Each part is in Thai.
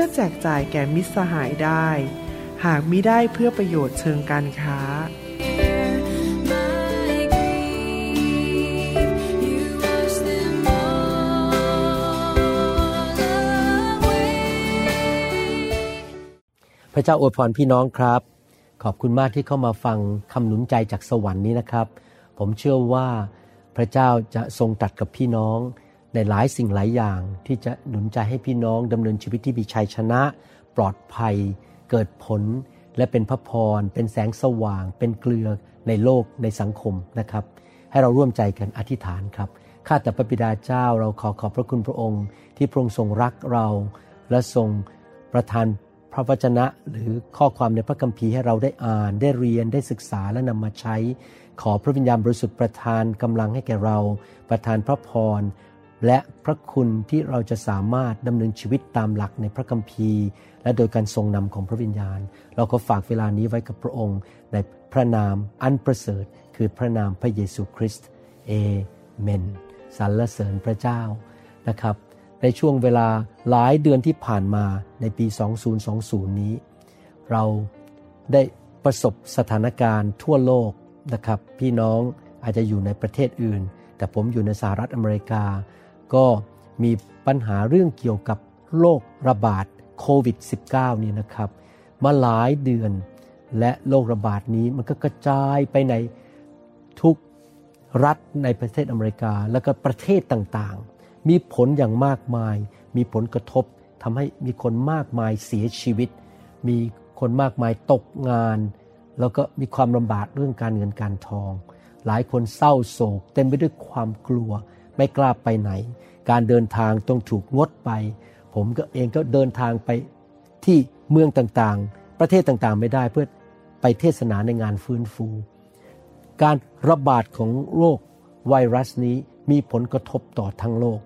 พื่อแจกจ่ายแก่มิตรสหายได้ หากมิได้เพื่อประโยชน์เชิงการค้า พระเจ้าอวยพรพี่น้องครับ ขอบคุณมากที่เข้ามาฟังคำหนุนใจจากสวรรค์นี้นะครับ ผมเชื่อว่าพระเจ้าจะทรงตัดกับพี่น้อง ในหลายสิ่งหลายอย่างที่จะหนุนใจให้พี่น้องดำเนินชีวิตที่มีชัยชนะ ปลอดภัย เกิดผล และเป็นพระพร เป็นแสงสว่าง เป็นเกลือในโลกในสังคมนะครับ ให้เราร่วมใจกันอธิษฐานครับข้าแต่พระบิดาเจ้าเราขอขอบพระคุณพระองค์ ที่พระองค์ทรงรักเรา และทรงประทานพระวจนะ หรือข้อความในพระคัมภีร์ให้เราได้อ่านได้เรียนได้ศึกษาและนำมาใช้ ขอพระวิญญาณบริสุทธิ์ประทานกำลังให้แก่เรา ประทานพระพร และพระคุณที่เราจะสามารถดำเนินชีวิตตามหลักในพระคัมภีร์ และโดยการทรงนำของพระวิญญาณ เราก็ฝากเวลานี้ไว้กับพระองค์ ในพระนามอันประเสริฐ คือพระนามพระเยซูคริสต์เอเมนสรรเสริญพระเจ้านะครับ ในช่วงเวลาหลายเดือนที่ผ่านมาในปี 2020 นี้ เราได้ประสบสถานการณ์ทั่วโลกนะครับ พี่น้องอาจจะอยู่ในประเทศอื่น แต่ผมอยู่ในสหรัฐอเมริกา ก็มีปัญหาเรื่องเกี่ยวกับโรคระบาดโควิด -19 นี่ยนะครับมาหลายเดือนและโรคระบาดนี้มันก็กระจายไปในทุกรัฐในประเทศอเมริกา แล้วก็ประเทศต่างๆ มีผลอย่างมากมาย มีผลกระทบทำให้มีคนมากมายเสียชีวิต มีคนมากมายตกงาน แล้วก็มีความลำบากเรื่องการเงินการทอง หลายคนเศร้าโศก เต็มไปด้วยความกลัว ไม่กล้าไปไหน การเดินทางต้องถูกงดไป ผมก็เองก็เดินทางไปที่เมืองต่างๆ ประเทศต่างๆไม่ได้เพื่อไปเทศนาในงานฟื้นฟู การระบาดของโรคไวรัสนี้มีผลกระทบต่อทั้งโลก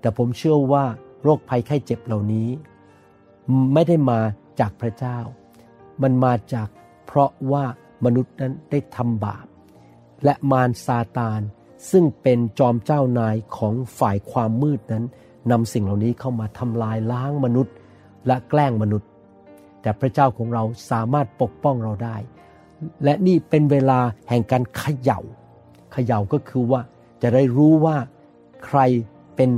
แต่ผมเชื่อว่าโรคภัยไข้เจ็บเหล่านี้ ไม่ได้มาจากพระเจ้า มันมาจากเพราะว่ามนุษย์นั้นได้ทำบาป และมารซาตาน ซึ่งเป็นจอมเจ้านายของฝ่ายความมืดนั้นนำสิ่งเหล่านี้เข้ามาทำลายล้างมนุษย์และแกล้งมนุษย์ แต่พระเจ้าของเราสามารถปกป้องเราได้ และนี่เป็นเวลาแห่งการเขยา่าเขย่าก็คือว่าจะได้รู้ว่าใครเป็น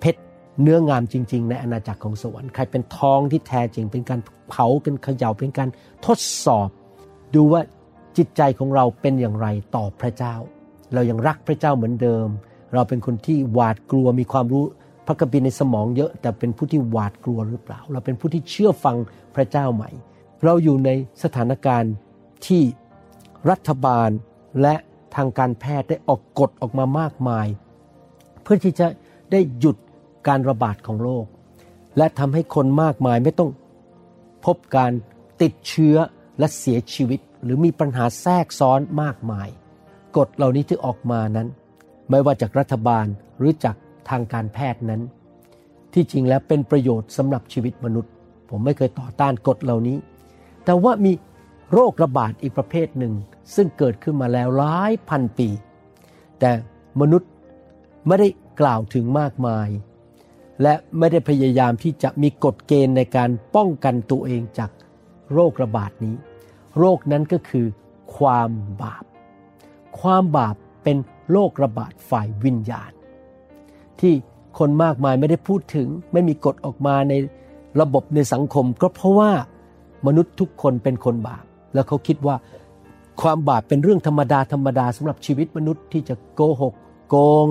เพชรเนื้องามจริง ๆ ในอาณาจักรของสวรรค์ใครเป็นทองที่แท้จริง เป็นการเผาเป็นเขย่าเป็นการทดสอบ ดูว่าจิตใจของเราเป็นอย่างไรต่อพระเจ้า เรายังรักพระเจ้าเหมือนเดิม เราเป็นคนที่หวาดกลัวมีความรู้พระคัมภีร์ในสมองเยอะ แต่เป็นผู้ที่หวาดกลัวหรือเปล่า เราเป็นผู้ที่เชื่อฟังพระเจ้าใหม่ เราอยู่ในสถานการณ์ที่รัฐบาลและทางการแพทย์ได้ออกกฎออกมามากมาย เพื่อที่จะได้หยุดการระบาดของโรคและทำให้คนมากมายไม่ต้องพบการติดเชื้อและเสียชีวิต หรือมีปัญหาแทรกซ้อนมากมาย กฎเหล่านี้ที่ออกมานั้น ไม่ว่าจากรัฐบาลหรือจากทางการแพทย์นั้น ที่จริงแล้วเป็นประโยชน์สำหรับชีวิตมนุษย์ ผมไม่เคยต่อต้านกฎเหล่านี้ แต่ว่ามีโรคระบาดอีกประเภทหนึ่ง ซึ่งเกิดขึ้นมาแล้วหลายพันปี แต่มนุษย์ไม่ได้กล่าวถึงมากมาย และไม่ได้พยายามที่จะมีกฎเกณฑ์ในการป้องกันตัวเองจากโรคระบาดนี้ โรคนั้นก็คือความบาป ความบาปเป็นโรคระบาดฝ่ายวิญญาณ ที่คนมากมายไม่ได้พูดถึง ไม่มีกฎออกมาในระบบในสังคม ก็เพราะว่ามนุษย์ทุกคนเป็นคนบาป แล้วเขาคิดว่าความบาปเป็นเรื่องธรรมดาธรรมดาสำหรับชีวิตมนุษย์ที่จะโกหก โกง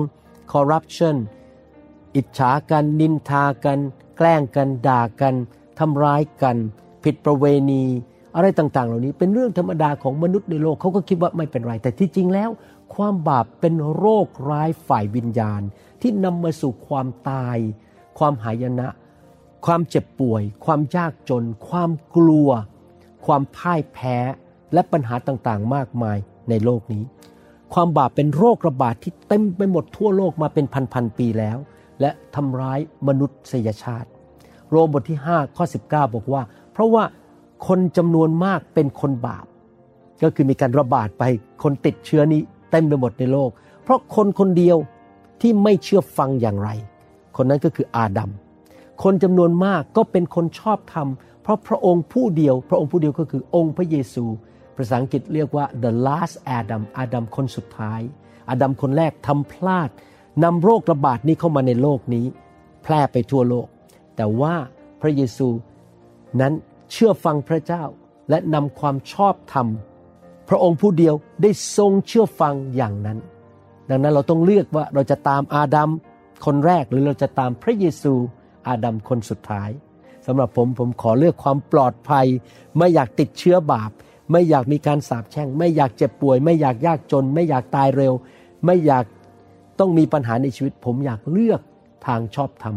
คอร์รัปชันอิจฉากัน นินทากัน แกล้งกัน ด่ากันทำร้ายกัน ผิดประเวณี อะไรต่างๆ เหล่านี้เป็นเรื่องธรรมดาของมนุษย์ในโลกเขาก็คิดว่าไม่เป็นไร แต่ที่จริงแล้ว ความบาปเป็นโรคร้ายฝ่ายวิญญาณ ที่นำมาสู่ความตาย ความหายนะ ความเจ็บป่วย ความยากจน ความกลัว ความพ่ายแพ้ และปัญหาต่างๆ มากมายในโลกนี้ ความบาปเป็นโรคระบาดที่เต็มไปหมดทั่วโลกมาเป็นพันๆปีแล้ว และทำร้ายมนุษยชาติ โรมบทที่ 5 ข้อ 19 บอกว่า เพราะว่า คนจำนวนมากเป็นคนบาป ก็คือมีการระบาดไปคนติดเชื้อนี้เต็มไปหมดในโลก เพราะคนคนเดียวที่ไม่เชื่อฟังอย่างไร คนนั้นก็คืออาดัมคนจำนวนมากก็เป็นคนชอบธรรม เพราะพระองค์ผู้เดียว พระองค์ผู้เดียวก็คือองค์พระเยซู ภาษาอังกฤษเรียกว่า the last Adam อาดัมคนสุดท้าย อาดัมคนแรกทำพลาดนำโรคระบาดนี้เข้ามาในโลกนี้ แพร่ไปทั่วโลก แต่ว่าพระเยซูนั้น เชื่อฟังพระเจ้าและนำความชอบธรรม พระองค์ผู้เดียวได้ทรงเชื่อฟังอย่างนั้น ดังนั้นเราต้องเลือกว่าเราจะตามอาดัมคนแรกหรือเราจะตามพระเยซูอาดัมคนสุดท้ายสำหรับผมผมขอเลือกความปลอดภัย ไม่อยากติดเชื้อบาป ไม่อยากมีการสาปแช่ง ไม่อยากเจ็บป่วย ไม่อยากยากจน ไม่อยากตายเร็ว ไม่อยากต้องมีปัญหาในชีวิต ผมอยากเลือกทางชอบธรรม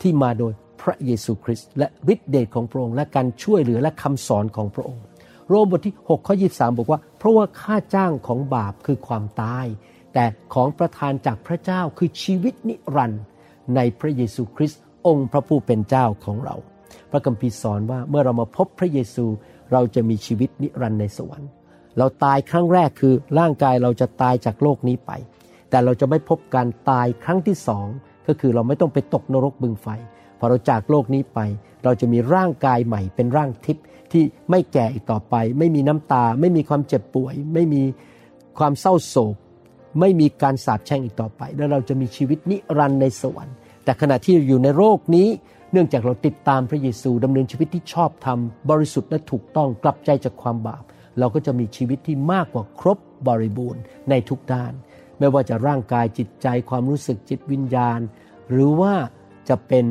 ที่มาโดย พระเยซูคริสต์และฤทธิเดชของพระองค์และการช่วยเหลือและคำสอนของพระองค์ โรมบทที่6ข้อ23 บอกว่า เพราะว่าค่าจ้างของบาปคือความตาย แต่ของประทานจากพระเจ้าคือชีวิตนิรันดร์ในพระเยซูคริสต์องค์พระผู้เป็นเจ้าของเรา พระคัมภีร์สอนว่าเมื่อเรามาพบพระเยซูเราจะมีชีวิตนิรันดร์ในสวรรค์ เราตายครั้งแรกคือร่างกายเราจะตายจากโลกนี้ไป แต่เราจะไม่พบการตายครั้งที่สองก็คือเราไม่ต้องไปตกนรกบึงไฟ พอเราจากโลกนี้ไป เราจะมีร่างกายใหม่เป็นร่างทิพย์ที่ไม่แก่อีกต่อไป ไม่มีน้ำตา ไม่มีความเจ็บป่วย ไม่มีความเศร้าโศก ไม่มีการสาปแช่งอีกต่อไป แล้วเราจะมีชีวิตนิรันดร์ในสวรรค์ แต่ขณะที่อยู่ในโลกนี้เนื่องจากเราติดตามพระเยซูดำเนินชีวิตที่ชอบธรรม บริสุทธิ์และถูกต้องกลับใจจากความบาป เราก็จะมีชีวิตที่มากกว่าครบบริบูรณ์ในทุกด้าน ไม่ว่าจะร่างกายจิตใจความรู้สึกจิตวิญญาณ หรือว่าจะเป็น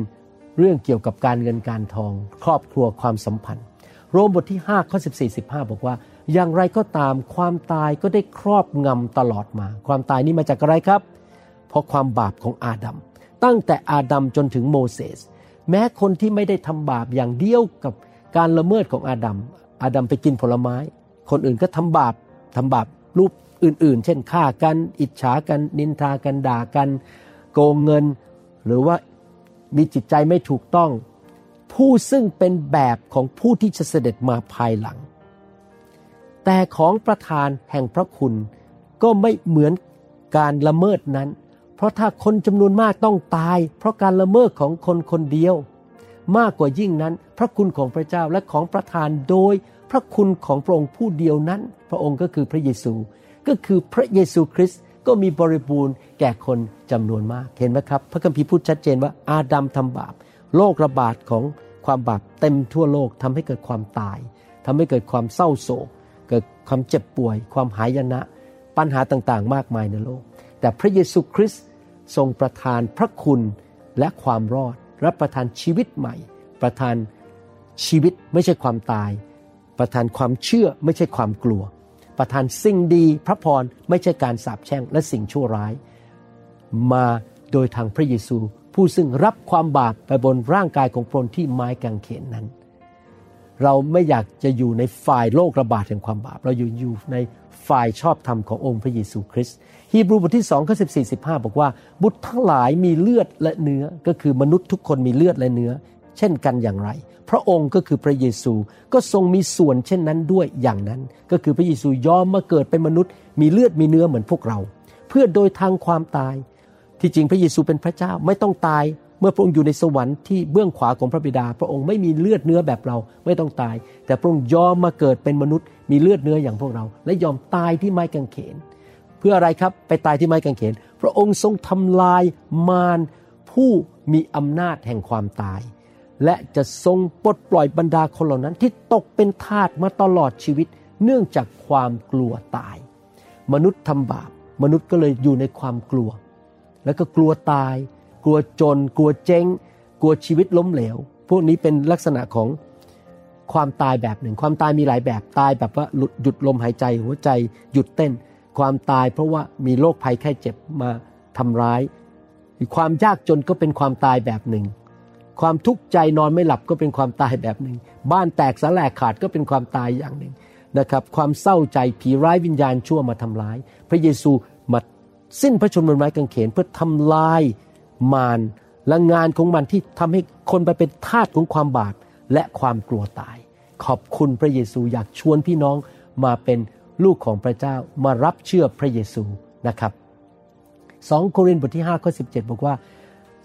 เรื่องเกี่ยวกับการเงินการทอง ครอบครัวความสัมพันธ์ โรมบทที่5ข้อ14 15 บอกว่า อย่างไรก็ตามความตายก็ได้ครอบงำตลอดมา ความตายนี้มาจากอะไรครับ เพราะความบาปของอาดัมตั้งแต่อาดัมจนถึงโมเสสแม้คนที่ไม่ได้ทำบาปอย่างเดียวกับการละเมิดของอาดัมอาดัมไปกินผลไม้ คนอื่นก็ทำบาปทำบาปรูปอื่น ๆ เช่นฆ่ากัน อิจฉากัน นินทากันด่ากัน โกงเงิน หรือว่า มีจิตใจไม่ถูกต้อง ผู้ซึ่งเป็นแบบของผู้ที่จะเสด็จมาภายหลัง แต่ของประธานแห่งพระคุณก็ไม่เหมือนการละเมิดนั้น เพราะถ้าคนจำนวนมากต้องตาย เพราะการละเมิดของคนคนเดียว มากกว่ายิ่งนั้น พระคุณของพระเจ้าและของประทานโดยพระคุณของพระองค์ผู้เดียวนั้น พระองค์ก็คือพระเยซู ก็คือพระเยซูคริสต์ ก็มีบริบูรณ์แก่คนจำนวนมากเห็นไหมครับ พระคัมภีร์พูดชัดเจนว่าอาดัมทำบาป โรคระบาดของความบาปเต็มทั่วโลกทำให้เกิดความตายทำให้เกิดความเศร้าโศก เกิดความเจ็บป่วย ความหายนะ ปัญหาต่างๆ มากมายในโลก แต่พระเยซูคริสต์ทรงประทานพระคุณและความรอด รับประทานชีวิตใหม่ ประทานชีวิตไม่ใช่ความตาย ประทานความเชื่อไม่ใช่ความกลัว ประทานสิ่งดีพระพรไม่ใช่การสาปแช่งและสิ่งชั่วร้าย มาโดยทางพระเยซู ผู้ซึ่งรับความบาปไปบนร่างกายของพระองค์ที่ไม้กางเขนนั้น เราไม่อยากจะอยู่ในฝ่ายโลกระบาดแห่งความบาป เราอยู่อยู่ในฝ่ายชอบธรรมขององค์พระเยซูคริสต์ฮีบรูบทที่2ข้อ14 15 บอกว่า บุตรทั้งหลายมีเลือดและเนื้อก็คือมนุษย์ทุกคนมีเลือดและเนื้อ เช่นกันอย่างไร พระองค์ก็คือพระเยซูก็ทรงมีส่วนเช่นนั้นด้วยอย่างนั้น ก็คือพระเยซูยอมมาเกิดเป็นมนุษย์ มีเลือดมีเนื้อเหมือนพวกเรา เพื่อโดยทางความตาย ที่จริงพระเยซูเป็นพระเจ้าไม่ต้องตาย เมื่อพระองค์อยู่ในสวรรค์ที่เบื้องขวาของพระบิดา พระองค์ไม่มีเลือดเนื้อแบบเราไม่ต้องตาย แต่พระองค์ยอมมาเกิดเป็นมนุษย์ มีเลือดเนื้ออย่างพวกเรา และยอมตายที่ไม้กางเขน เพื่ออะไรครับไปตายที่ไม้กางเขน พระองค์ทรงทำลายมารผู้มีอำนาจแห่งความตาย และจะทรงปลดปล่อยบรรดาคนเหล่านั้นที่ตกเป็นทาสมาตลอดชีวิต เนื่องจากความกลัวตาย มนุษย์ทำบาป มนุษย์ก็เลยอยู่ในความกลัว แล้วก็กลัวตาย กลัวจน กลัวเจ๊ง กลัวชีวิตล้มเหลว พวกนี้เป็นลักษณะของความตายแบบหนึ่ง ความตายมีหลายแบบตายแบบว่าหยุดลมหายใจหัวใจหยุดเต้น ความตายเพราะว่ามีโรคภัยแค่เจ็บมาทำร้ายความยากจนก็เป็นความตายแบบหนึ่ง ความทุกข์ใจนอนไม่หลับก็เป็นความตายแบบหนึ่ง บ้านแตกสลายขาดก็เป็นความตายอย่างหนึ่งนะครับ ความเศร้าใจผีร้ายวิญญาณชั่วมาทำร้าย พระเยซูมาสิ้นพระชนม์บนไม้กางเขนเพื่อทำลายมารและงานของมันที่ทำให้คนไปเป็นทาสของความบาปและความกลัวตาย ขอบคุณพระเยซูอยากชวนพี่น้องมาเป็นลูกของพระเจ้ามารับเชื่อพระเยซูนะครับ 2 โครินธ์บทที่5ข้อ17 บอกว่า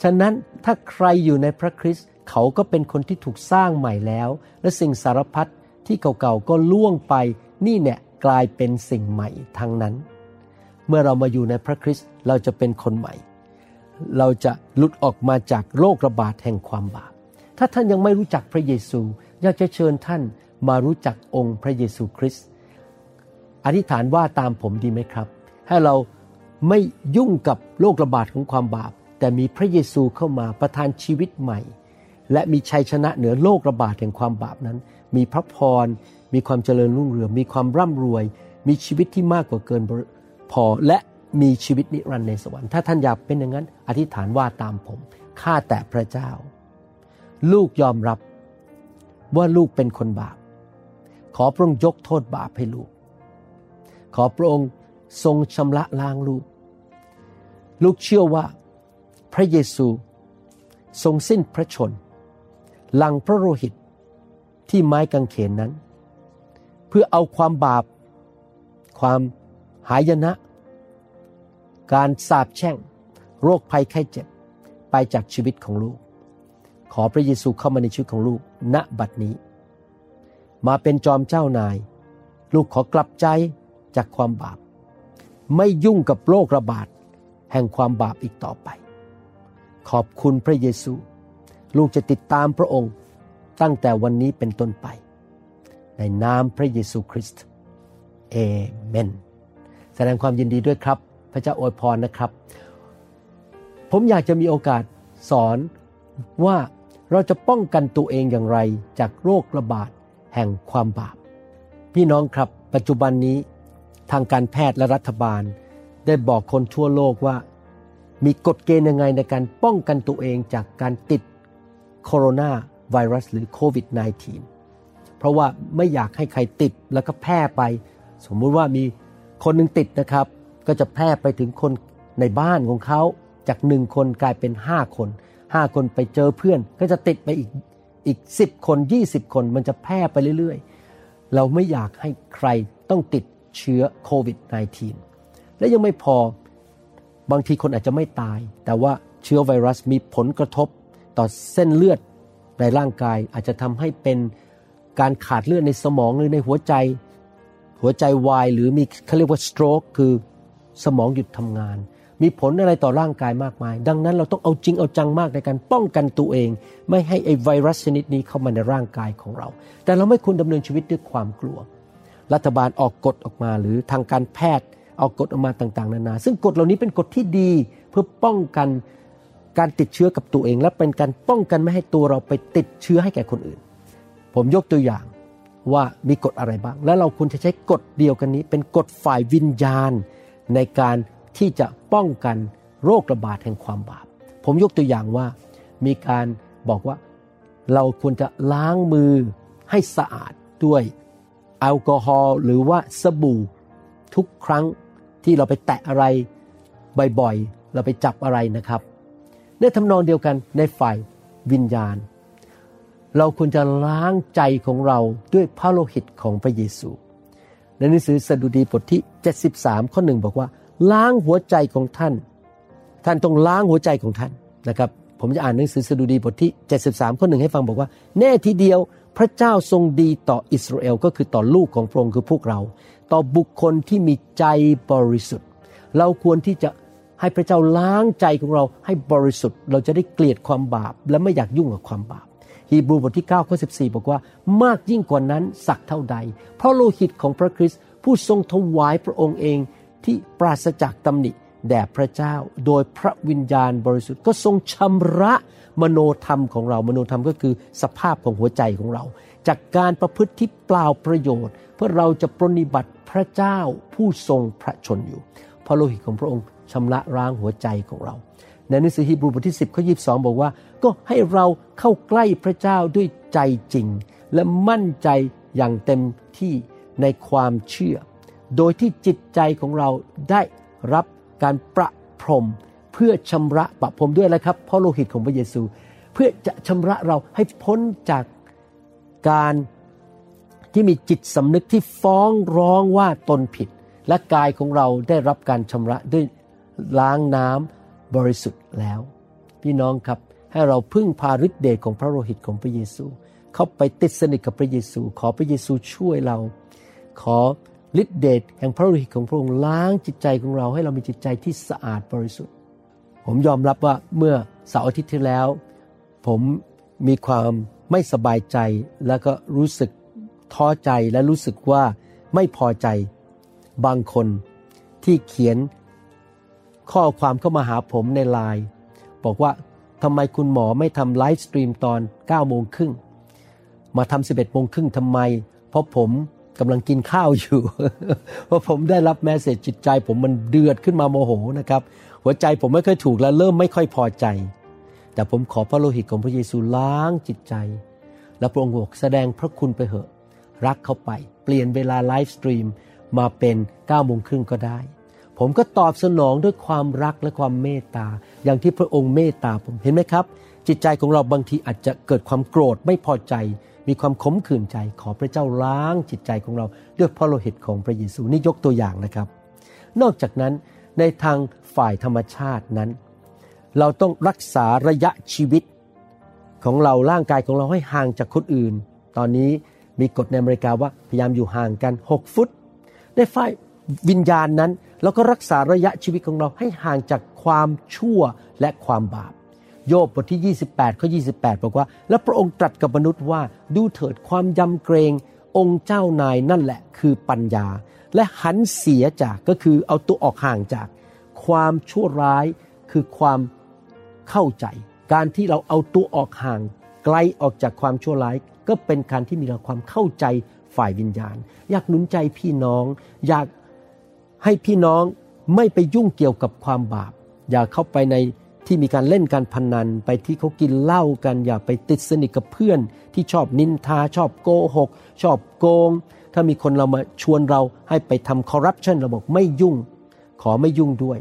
ฉะนั้นถ้าใครอยู่ในพระคริสต์เขาก็เป็นคนที่ถูกสร้างใหม่แล้ว และสิ่งสารพัดที่เก่าๆก็ล่วงไปนี่เนี่ยกลายเป็นสิ่งใหม่ทั้งนั้น เมื่อเรามาอยู่ในพระคริสต์เราจะเป็นคนใหม่ เราจะหลุดออกมาจากโรคระบาดแห่งความบาปถ้าท่านยังไม่รู้จักพระเยซู อยากจะเชิญท่านมารู้จักองค์พระเยซูคริสต์อธิษฐานว่าตามผมดีไหมครับ ให้เราไม่ยุ่งกับโรคระบาดของความบาป แต่มีพระเยซูเข้ามาประทานชีวิตใหม่ และมีชัยชนะเหนือโรคระบาดแห่งความบาปนั้น มีพระพร มีความเจริญรุ่งเรือง มีความร่ำรวย มีชีวิตที่มากกว่าเกินพอและมีชีวิตนิรันดร์ในสวรรค์ถ้าท่านอยากเป็นอย่างนั้น อธิษฐานว่าตามผมข้าแต่พระเจ้า ลูกยอมรับว่าลูกเป็นคนบาป ขอพระองค์ยกโทษบาปให้ลูก ขอพระองค์ทรงชำระล้างลูก ลูกเชื่อว่า พระเยซูทรงสิ้นพระชน หลังพระโลหิตที่ไม้กางเขนนั้น เพื่อเอาความบาป ความหายนะ การสาบแช่ง โรคภัยไข้เจ็บ ไปจากชีวิตของลูก ขอพระเยซูเข้ามาในชีวิตของลูกณบัดนี้ มาเป็นจอมเจ้านาย ลูกขอกลับใจจากความบาป ไม่ยุ่งกับโรคระบาดแห่งความบาปอีกต่อไป ขอบคุณพระเยซู ลูกจะติดตามพระองค์ตั้งแต่วันนี้เป็นต้นไป ในนามพระเยซูคริสต์เอเมน แสดงความยินดีด้วยครับ พระเจ้าอวยพรนะครับ ผมอยากจะมีโอกาสสอนว่าเราจะป้องกันตัวเองอย่างไรจากโรคระบาดแห่งความบาป พี่น้องครับปัจจุบันนี้ทางการแพทย์และรัฐบาล ได้บอกคนทั่วโลกว่า มีกฎเกณฑ์ยังไงในการป้องกันตัวเองจากการติดโคโรนาไวรัสหรือโควิด -19 เพราะว่าไม่อยากให้ใครติดแล้วก็แพร่ไป สมมุติว่ามีคนหนึ่งติดนะครับ ก็จะแพร่ไปถึงคนในบ้านของเขาจากหนึ่งคนกลายเป็นห้าคนห้าคนไปเจอเพื่อน ก็จะติดไปอีกอีกสิบคนยี่สิบคนมันจะแพร่ไปเรื่อยๆ เราไม่อยากให้ใครต้องติดเชื้อโควิด -19 และยังไม่พอ บางทีคนอาจจะไม่ตาย แต่ว่าเชื้อไวรัสมีผลกระทบต่อเส้นเลือดในร่างกายอาจจะทำให้เป็นการขาดเลือดในสมองหรือในหัวใจ หัวใจวายหรือมีเขาเรียกว่า stroke คือสมองหยุดทำงาน มีผลอะไรต่อร่างกายมากมาย ดังนั้นเราต้องเอาจริงเอาจังมากในการป้องกันตัวเอง ไม่ให้ไอไวรัสชนิดนี้เข้ามาในร่างกายของเรา แต่เราไม่ควรดำเนินชีวิตด้วยความกลัว รัฐบาลออกกฎออกมาหรือทางการแพทย์ ออกกฎออกมาต่างๆ นานา ซึ่งกฎเหล่านี้เป็นกฎที่ดีเพื่อป้องกันการติดเชื้อกับตัวเอง และเป็นการป้องกันไม่ให้ตัวเราไปติดเชื้อให้แก่คนอื่น ผมยกตัวอย่างว่ามีกฎอะไรบ้าง และเราควรจะใช้กฎเดียวกันนี้ เป็นกฎฝ่ายวิญญาณ ในการที่จะป้องกันโรคระบาดแห่งความบาป ผมยกตัวอย่างว่ามีการบอกว่าเราควรจะล้างมือให้สะอาดด้วยแอลกอฮอล์หรือว่าสบู่ทุกครั้ง ที่เราไปแตะอะไรบ่อยๆ เราไปจับอะไรนะครับ ในทำนองเดียวกันในฝ่ายวิญญาณ เราควรจะล้างใจของเราด้วยพระโลหิตของพระเยซูในหนังสือสดุดีบทที่ 73 ข้อหนึ่งบอกว่า ล้างหัวใจของท่าน ท่านต้องล้างหัวใจของท่านนะครับ ผมจะอ่านหนังสือสดุดีบทที่ 73 ข้อหนึ่งให้ฟังบอกว่า แน่ทีเดียว พระเจ้าทรงดีต่ออิสราเอลก็คือต่อลูกของพระองค์คือพวกเรา ต่อบุคคลที่มีใจบริสุทธิ์ เราควรที่จะให้พระเจ้าล้างใจของเราให้บริสุทธิ์ เราจะได้เกลียดความบาป และไม่อยากยุ่งกับความบาป ฮีบรูบทที่9ข้อ14 บอกว่ามากยิ่งกว่านั้นสักเท่าใด เพราะโลหิตของพระคริสต์ผู้ทรงถวายพระองค์เองที่ปราศจากตำหนิ แด่พระเจ้า โดยพระวิญญาณบริสุทธิ์ก็ทรงชำระมโนธรรมของเรา มโนธรรมก็คือสภาพของหัวใจของเรา จากการประพฤติที่เปล่าประโยชน์ เพื่อเราจะปรนิบัติพระเจ้าผู้ทรงพระชนอยู่ พระโลหิตของพระองค์ชำระล้างหัวใจของเราในในหนังสือฮีบรูบทที่ 10ข้อ22 บอกว่า ก็ให้เราเข้าใกล้พระเจ้าด้วยใจจริง และมั่นใจอย่างเต็มที่ในความเชื่อ โดยที่จิตใจของเราได้รับ การประพรมเพื่อชำระประพรมด้วยอะไรครับเพราะโลหิตของพระเยซู เพื่อจะชำระเราให้พ้นจากการที่มีจิตสำนึกที่ฟ้องร้องว่าตนผิด และกายของเราได้รับการชำระด้วยล้างน้ำบริสุทธิ์แล้ว พี่น้องครับให้เราพึ่งพาฤทธิ์เดชของพระโลหิตของพระเยซู เข้าไปติดสนิทกับพระเยซู ขอพระเยซูช่วยเรา ขอ ฤทธิเดชแห่งพระโลหิตของพระองค์ล้างจิตใจของเราให้เรามีจิตใจที่สะอาดบริสุทธิ์ ผมยอมรับว่าเมื่อเสาร์อาทิตย์ที่แล้ว ผมมีความไม่สบายใจแล้วก็รู้สึกท้อใจและรู้สึกว่าไม่พอใจบางคนที่เขียนข้อความเข้ามาหาผมในไลน์บอกว่าทำไมคุณหมอไม่ทำ live stream ตอน9โมงครึ่งมาทำ11โมงครึ่งทำไม เพราะผม กำลังกินข้าวอยู่เพราะผมได้รับ message จิตใจ ผมมันเดือดขึ้นมาโมโหนะครับ หัวใจผมไม่ค่อยถูกแล้วเริ่มไม่ค่อยพอใจ แต่ผมขอพระโลหิตของพระเยซูล้างจิตใจ และพระองค์บอกแสดงพระคุณไปเหอะ รักเขาไป เปลี่ยนเวลา live stream มาเป็น9โมงครึ่งก็ได้ ผมก็ตอบสนองด้วยความรักและความเมตตา อย่างที่พระองค์เมตตาผมเห็นไหมครับ จิตใจของเราบางทีอาจจะเกิดความโกรธไม่พอใจ มีความขมขื่นใจขอพระเจ้าล้างจิตใจของเราด้วยพระโลหิตของพระเยซูนี่ยกตัวอย่างนะครับ นอกจากนั้นในทางฝ่ายธรรมชาตินั้น เราต้องรักษาระยะชีวิตของเราร่างกายของเราให้ห่างจากคนอื่น ตอนนี้มีกฎในอเมริกาว่าพยายามอยู่ห่างกัน 6 ฟุต ในฝ่ายวิญญาณนั้นเราก็รักษาระยะชีวิตของเราให้ห่างจากความชั่วและความบาป โยบบทที่ 28ข้อ28 บอกว่า แล้วพระองค์ตรัสกับมนุษย์ว่าดูเถิดความยำเกรงองค์เจ้านายนั่นแหละคือปัญญา และหันเสียจากก็คือเอาตัวออกห่างจาก ความชั่วร้ายคือความเข้าใจ การที่เราเอาตัวออกห่าง ไกลออกจากความชั่วร้าย ก็เป็นการที่มีความเข้าใจฝ่ายวิญญาณ อยากหนุนใจพี่น้อง อยากให้พี่น้องไม่ไปยุ่งเกี่ยวกับความบาป อย่าเข้าไปใน ที่มีการเล่นการพนัน ไปที่เขากินเหล้ากัน อย่าไปติดสนิทกับเพื่อน ที่ชอบนินทาชอบโกหก ชอบโกง ถ้ามีคนเรามาชวนเราให้ไปทำคอร์รัปชันเราบอกไม่ยุ่ง ขอไม่ยุ่งด้วย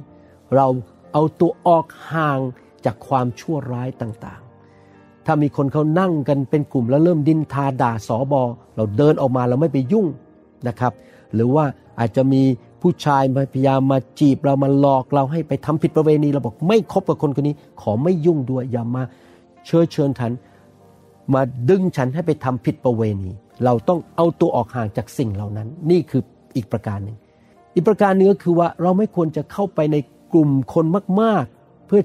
เราเอาตัวออกห่างจากความชั่วร้ายต่างๆ ถ้ามีคนเขานั่งกันเป็นกลุ่มแล้วเริ่มดินทาด่าสอบอ เราเดินออกมาเราไม่ไปยุ่งนะครับ หรือว่าอาจจะมี ผู้ชายพยายามมาจีบเรามาหลอกเราให้ไปทำผิดประเวณีเราบอกไม่คบกับคนคนนี้ ขอไม่ยุ่งด้วยอย่ามาเชิญเชิญฉันมาดึงฉันให้ไปทำผิดประเวณี เราต้องเอาตัวออกห่างจากสิ่งเหล่านั้น นี่คืออีกประการหนึ่งอีกประการนึงก็คือว่าเราไม่ควรจะเข้าไปในกลุ่มคนมาก ๆ เพื่อ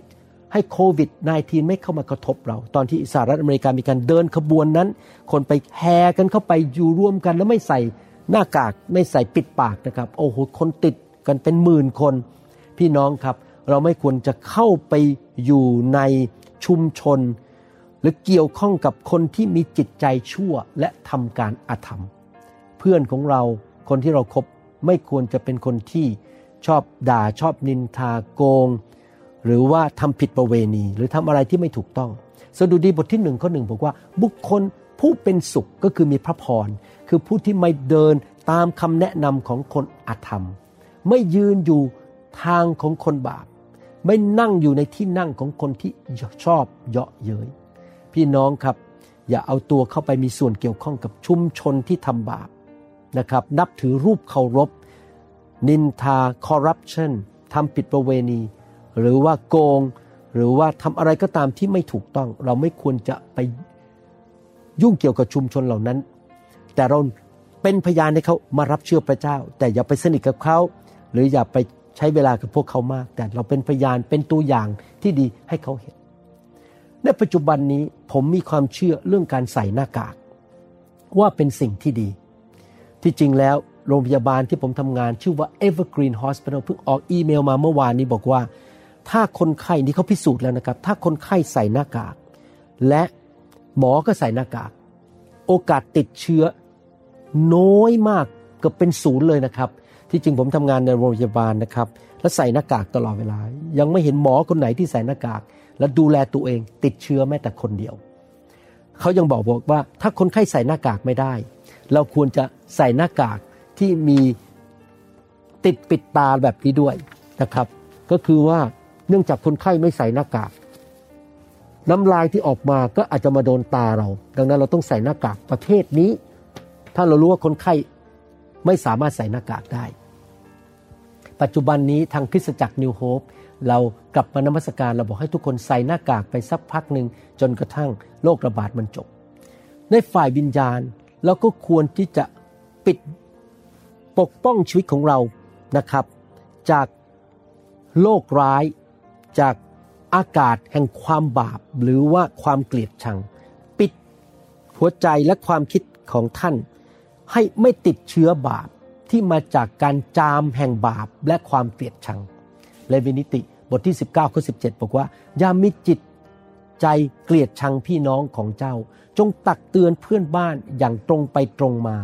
ให้โควิด -19 ไม่เข้ามากระทบเรา ตอนที่สหรัฐอเมริกามีการเดินขบวนนั้น คนไปแห่กันเข้าไปอยู่ร่วมกันแล้วไม่ใส่ หน้ากากไม่ใส่ปิดปากนะครับ โอ้โหคนติดกันเป็นหมื่นคน พี่น้องครับ เราไม่ควรจะเข้าไปอยู่ในชุมชน หรือเกี่ยวข้องกับคนที่มีจิตใจชั่วและทำการอาธรรม เพื่อนของเราคนที่เราครบไม่ควรจะเป็นคนที่ชอบด่าชอบนินทาโกง หรือว่าทำผิดประเวณี หรือทำอะไรที่ไม่ถูกต้อง สดุดีบทที่หนึ่งข้อหนึ่งบอกว่าบุคคลผู้เป็นสุขก็คือมีพระพร คือผู้ที่ไม่เดินตามคำแนะนำของคนอาธรรม ไม่ยืนอยู่ทางของคนบาป ไม่นั่งอยู่ในที่นั่งของคนที่ชอบเยาะเย้ยพี่น้องครับ อย่าเอาตัวเข้าไปมีส่วนเกี่ยวข้องกับชุมชนที่ทำบาปนะครับ นับถือรูปเคารพ นินทาคอร์รัปชันทำผิดประเวณี หรือว่าโกง หรือว่าทำอะไรก็ตามที่ไม่ถูกต้อง เราไม่ควรจะไปยุ่งเกี่ยวกับชุมชนเหล่านั้น แต่เราเป็นพยานให้เขามารับเชื่อพระเจ้า แต่อย่าไปสนิทกับเขาหรืออย่าไปใช้เวลากับพวกเขามาก แต่เราเป็นพยานเป็นตัวอย่างที่ดีให้เขาเห็น ในปัจจุบันนี้ผมมีความเชื่อเรื่องการใส่หน้ากาก ว่าเป็นสิ่งที่ดี ที่จริงแล้วโรงพยาบาลที่ผมทำงานชื่อว่า Evergreen Hospital เพิ่งออกอีเมลมาเมื่อวานนี้บอกว่า ถ้าคนไข้นี่เขาพิสูจน์แล้วนะครับ ถ้าคนไข้ใส่หน้ากาก และหมอก็ใส่หน้ากาก โอกาสติดเชื้อ น้อยมากเกือบเป็นศูนย์เลยนะครับ ที่จริงผมทำงานในโรงพยาบาลนะครับ แล้วใส่หน้ากากตลอดเวลา ยังไม่เห็นหมอคนไหนที่ใส่หน้ากาก และดูแลตัวเองติดเชื้อแม้แต่คนเดียว เขายังบอกบอกว่าถ้าคนไข้ใส่หน้ากากไม่ได้ เราควรจะใส่หน้ากากที่มีติดปิดตาแบบนี้ด้วยนะครับ ก็คือว่าเนื่องจากคนไข้ไม่ใส่หน้ากากน้ำลายที่ออกมาก็อาจจะมาโดนตาเรา ดังนั้นเราต้องใส่หน้ากากประเภทนี้ ถ้าเรารู้ว่าคนไข้ไม่สามารถใส่หน้ากากได้ ปัจจุบันนี้ทางคริสตจักรนิวโฮปเรากลับมานมัสการเราบอกให้ทุกคนใส่หน้ากากไปสักพักหนึ่งจนกระทั่งโรคระบาดมันจบ ในฝ่ายวิญญาณเราก็ควรที่จะปิดปกป้องชีวิตของเรานะครับ จากโรคร้ายจากอากาศแห่งความบาปหรือว่าความเกลียดชัง ปิดหัวใจและความคิดของท่าน ให้ไม่ติดเชื้อบาปที่มาจากการจามแห่งบาปและความเกลียดชังเลวินิติบทที่ 19ข้อ17 บอกว่า อย่ามีจิตใจเกลียดชังพี่น้องของเจ้า จงตักเตือนเพื่อนบ้านอย่างตรงไปตรงมา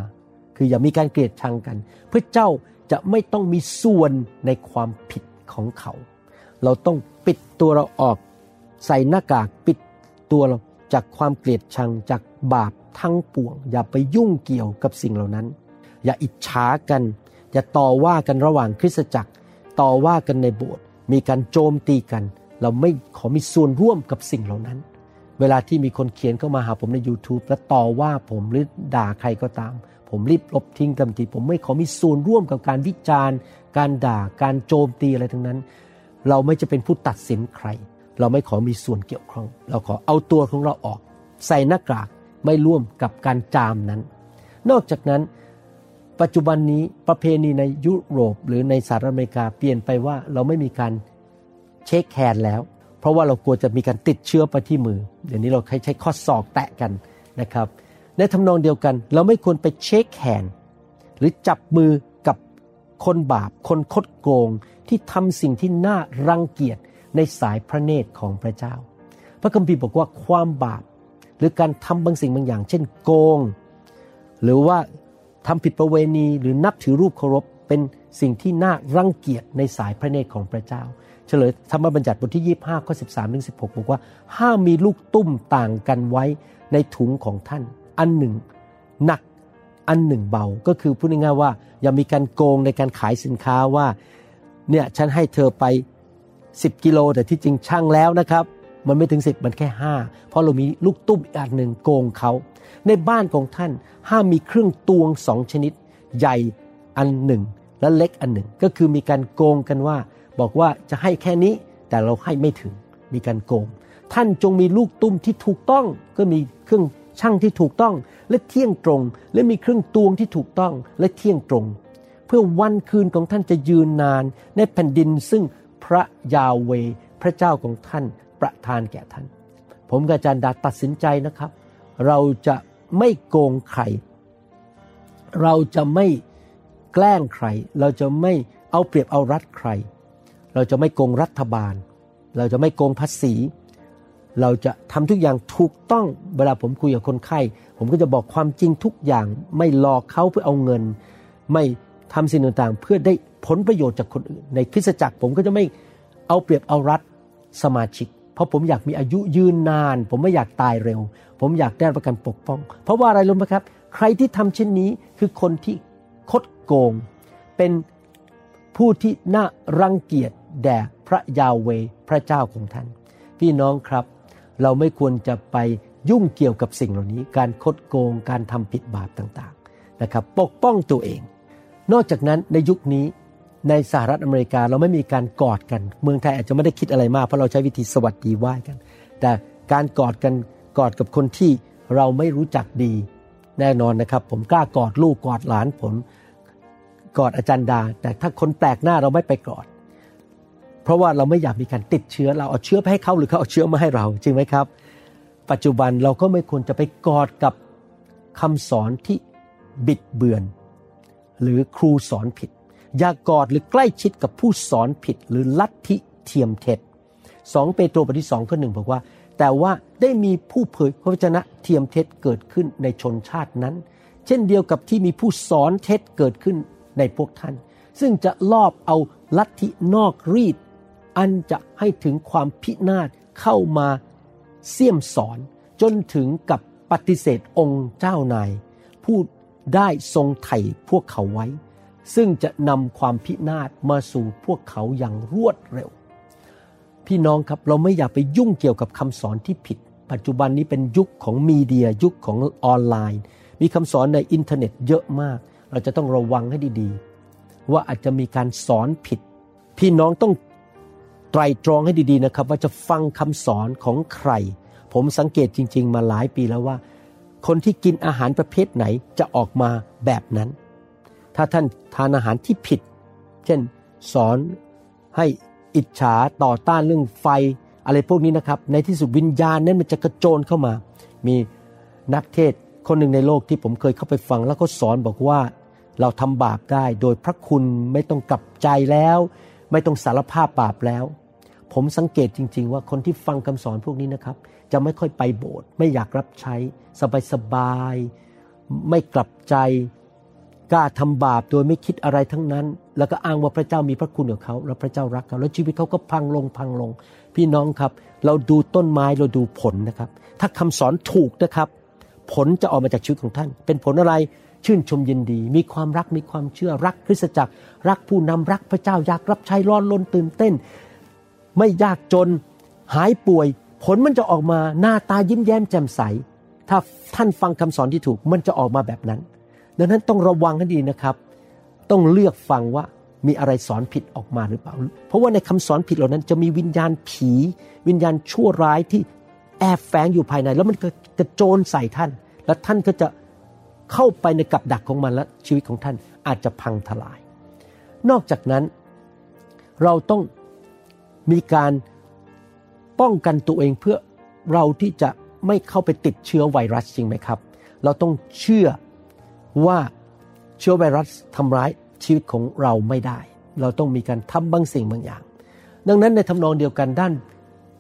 คืออย่ามีการเกลียดชังกัน เพื่อเจ้าจะไม่ต้องมีส่วนในความผิดของเขา เราต้องปิดตัวเราออก ใส่หน้ากากปิดตัวเรา จากความเกลียดชังจากบาปทั้งปวง อย่าไปยุ่งเกี่ยวกับสิ่งเหล่านั้น อย่าอิจฉากัน อย่าต่อว่ากันระหว่างคริสตจักร ต่อว่ากันในโบสถ์มีการโจมตีกัน เราไม่ขอมีส่วนร่วมกับสิ่งเหล่านั้น เวลาที่มีคนเขียนเข้ามาหาผมใน YouTube และต่อว่าผมหรือด่าใครก็ตาม ผมรีบลบทิ้งทันทีผมไม่ขอมีส่วนร่วมกับการวิจารณ์ การด่าการโจมตีอะไรทั้งนั้น เราไม่จะเป็นผู้ตัดสินใคร เราไม่ขอมีส่วนเกี่ยวข้อง เราขอเอาตัวของเราออก ใส่หน้ากากไม่ร่วมกับการจามนั้น นอกจากนั้น ปัจจุบันนี้ประเพณีในยุโรปหรือในสหรัฐอเมริกาเปลี่ยนไปว่าเราไม่มีการเช็คแฮนด์แล้ว เพราะว่าเรากลัวจะมีการติดเชื้อไปที่มือ เดี๋ยวนี้เราใช้ข้อศอกแตะกันนะครับ ในทำนองเดียวกัน เราไม่ควรไป shake hand หรือจับมือกับคนบาป คนคดโกงที่ทำสิ่งที่น่ารังเกียจ ในสายพระเนตรของพระเจ้า พระคัมภีร์บอกว่าความบาปหรือการทำบางสิ่งบางอย่าง เช่นโกง หรือว่าทำผิดประเวณีหรือนับถือรูปเคารพเป็นสิ่งที่น่ารังเกียจในสายพระเนตรของพระเจ้า เฉลยธรรมบัญญัติบทที่ 25ข้อ13ถึง16 บอกว่า ห้ามมีลูกตุ้มต่างกันไว้ในถุงของท่าน อันหนึ่งหนักอันหนึ่งเบา ก็คือพูดง่ายๆว่า อย่ามีการโกงในการขายสินค้าว่าเนี่ยฉันให้เธอไป 10 กิโล แต่ที่จริงช่างแล้วนะครับ มันไม่ถึง 10 มันแค่ 5 เพราะเรามีลูกตุ้มอีกอันหนึ่งโกงเขา ในบ้านของท่านห้ามมีเครื่องตวงสองชนิด ใหญ่อันหนึ่ง และเล็กอันหนึ่ง ก็คือมีการโกงกันว่า บอกว่าจะให้แค่นี้แต่เราให้ไม่ถึงมีการโกง ท่านจงมีลูกตุ้มที่ถูกต้องก็มีเครื่องช่างที่ถูกต้องและเที่ยงตรง และมีเครื่องตวงที่ถูกต้องและเที่ยงตรง เพื่อวันคืนของท่านจะยืนนานในแผ่นดินซึ่ง พระยาเวพระเจ้าของท่านประทานแก่ท่าน ผมกับอาจารย์ดาตัดสินใจนะครับ เราจะไม่โกงใคร เราจะไม่แกล้งใคร เราจะไม่เอาเปรียบเอารัดใคร เราจะไม่โกงรัฐบาล เราจะไม่โกงภาษี เราจะทำทุกอย่างถูกต้องเวลาผมคุยกับคนไข้ ผมก็จะบอกความจริงทุกอย่าง ไม่หลอกเขาเพื่อเอาเงิน ไม่ทำสิ่งต่างๆ เพื่อได้ ผลประโยชน์จากคนอื่น ในคริสตจักรผมก็จะไม่เอาเปรียบเอารัดสมาชิก เพราะผมอยากมีอายุยืนนาน ผมไม่อยากตายเร็ว ผมอยากได้ประกันปกป้อง เพราะว่าอะไรรู้ไหมครับ ใครที่ทำเช่นนี้คือคนที่คดโกง เป็นผู้ที่น่ารังเกียจแด่พระยาเวพระเจ้าของท่าน พี่น้องครับ เราไม่ควรจะไปยุ่งเกี่ยวกับสิ่งเหล่านี้ การคดโกงการทำผิดบาปต่างๆนะครับ ปกป้องตัวเอง นอกจากนั้นในยุคนี้ ในสหรัฐอเมริกาเราไม่มีการกอดกัน เมืองไทยอาจจะไม่ได้คิดอะไรมากเพราะเราใช้วิธีสวัสดีไหว้กัน แต่การกอดกันกอดกับคนที่เราไม่รู้จักดี แน่นอนนะครับ ผมกล้ากอดลูกกอดหลานผมกอดอาจารย์ดา แต่ถ้าคนแปลกหน้าเราไม่ไปกอด เพราะว่าเราไม่อยากมีการติดเชื้อ เราเอาเชื้อไปให้เขาหรือเขาเอาเชื้อมาให้เราจริงไหมครับ ปัจจุบันเราก็ไม่ควรจะไปกอดกับคำสอนที่บิดเบือน หรือครูสอนผิด อย่ากอดหรือใกล้ชิดกับผู้สอนผิดหรือลัทธิเทียมเท็จสองเปโตรบทที่สองข้อหนึ่งบอกว่า แต่ว่าได้มีผู้เผยพระวจนะเทียมเท็จเกิดขึ้นในชนชาตินั้น เช่นเดียวกับที่มีผู้สอนเท็จเกิดขึ้นในพวกท่าน ซึ่งจะลอบเอาลัทธินอกรีด อันจะให้ถึงความพินาศเข้ามาเสี่ยมสอน จนถึงกับปฏิเสธองค์เจ้านายผู้ได้ทรงไถ่พวกเขาไว้ ซึ่งจะนำความพินาศมาสู่พวกเขาอย่างรวดเร็ว พี่น้องครับเราไม่อยากไปยุ่งเกี่ยวกับคำสอนที่ผิด ปัจจุบันนี้เป็นยุคของ media ยุคของออนไลน์ มีคำสอนในอินเทอร์เน็ตเยอะมาก เราจะต้องระวังให้ดีๆ ว่าอาจจะมีการสอนผิด พี่น้องต้องไตรตรองให้ดีๆนะครับ ว่าจะฟังคำสอนของใคร ผมสังเกตจริง ๆ มาหลายปีแล้วว่า คนที่กินอาหารประเภทไหนจะออกมาแบบนั้น ถ้าท่านทานอาหารที่ผิด เช่นสอนให้อิจฉาต่อต้านเรื่องไฟอะไรพวกนี้นะครับ ในที่สุดวิญญาณนั้นมันจะกระโจนเข้ามา มีนักเทศคนหนึ่งในโลกที่ผมเคยเข้าไปฟัง แล้วก็สอนบอกว่าเราทำบาปได้ โดยพระคุณไม่ต้องกลับใจแล้ว ไม่ต้องสารภาพบาปแล้ว ผมสังเกตจริง ๆ ว่าคนที่ฟังคำสอนพวกนี้นะครับ จะไม่ค่อยไปโบสถ์ไม่อยากรับใช้สบายๆไม่กลับใจ กล้าทำบาปโดยไม่คิดอะไรทั้งนั้น แล้วก็อ้างว่าพระเจ้ามีพระคุณกับเขาแล้วพระเจ้ารักเขาแล้วชีวิตเขาก็พังลงพังลง พี่น้องครับ เราดูต้นไม้เราดูผลนะครับ ถ้าคำสอนถูกนะครับ ผลจะออกมาจากชีวิตของท่าน เป็นผลอะไรชื่นชมยินดี มีความรักมีความเชื่อรักคริสตจักร รักผู้นำรักพระเจ้าอยากรับใช้ร้อนลนตื่นเต้น ไม่ยากจนหายป่วย ผลมันจะออกมาหน้าตายิ้มแย้มแจ่มใส ถ้าท่านฟังคำสอนที่ถูกมันจะออกมาแบบนั้น ดังนั้นต้องระวังให้ดีนะครับ ต้องเลือกฟังว่ามีอะไรสอนผิดออกมาหรือเปล่า เพราะว่าในคำสอนผิดเหล่านั้นจะมีวิญญาณผี วิญญาณชั่วร้ายที่แอบแฝงอยู่ภายใน แล้วมันก็กระโจนใส่ท่าน แล้วท่านก็จะเข้าไปในกับดักของมันและชีวิตของท่านอาจจะพังทลาย นอกจากนั้น เราต้องมีการป้องกันตัวเองเพื่อเราที่จะไม่เข้าไปติดเชื้อไวรัสจริงไหมครับ เราต้องเชื่อ ว่าเชื้อไวรัสทำร้ายชีวิตของเราไม่ได้ เราต้องมีการทำบางสิ่งบางอย่าง ดังนั้นในทำนองเดียวกันด้าน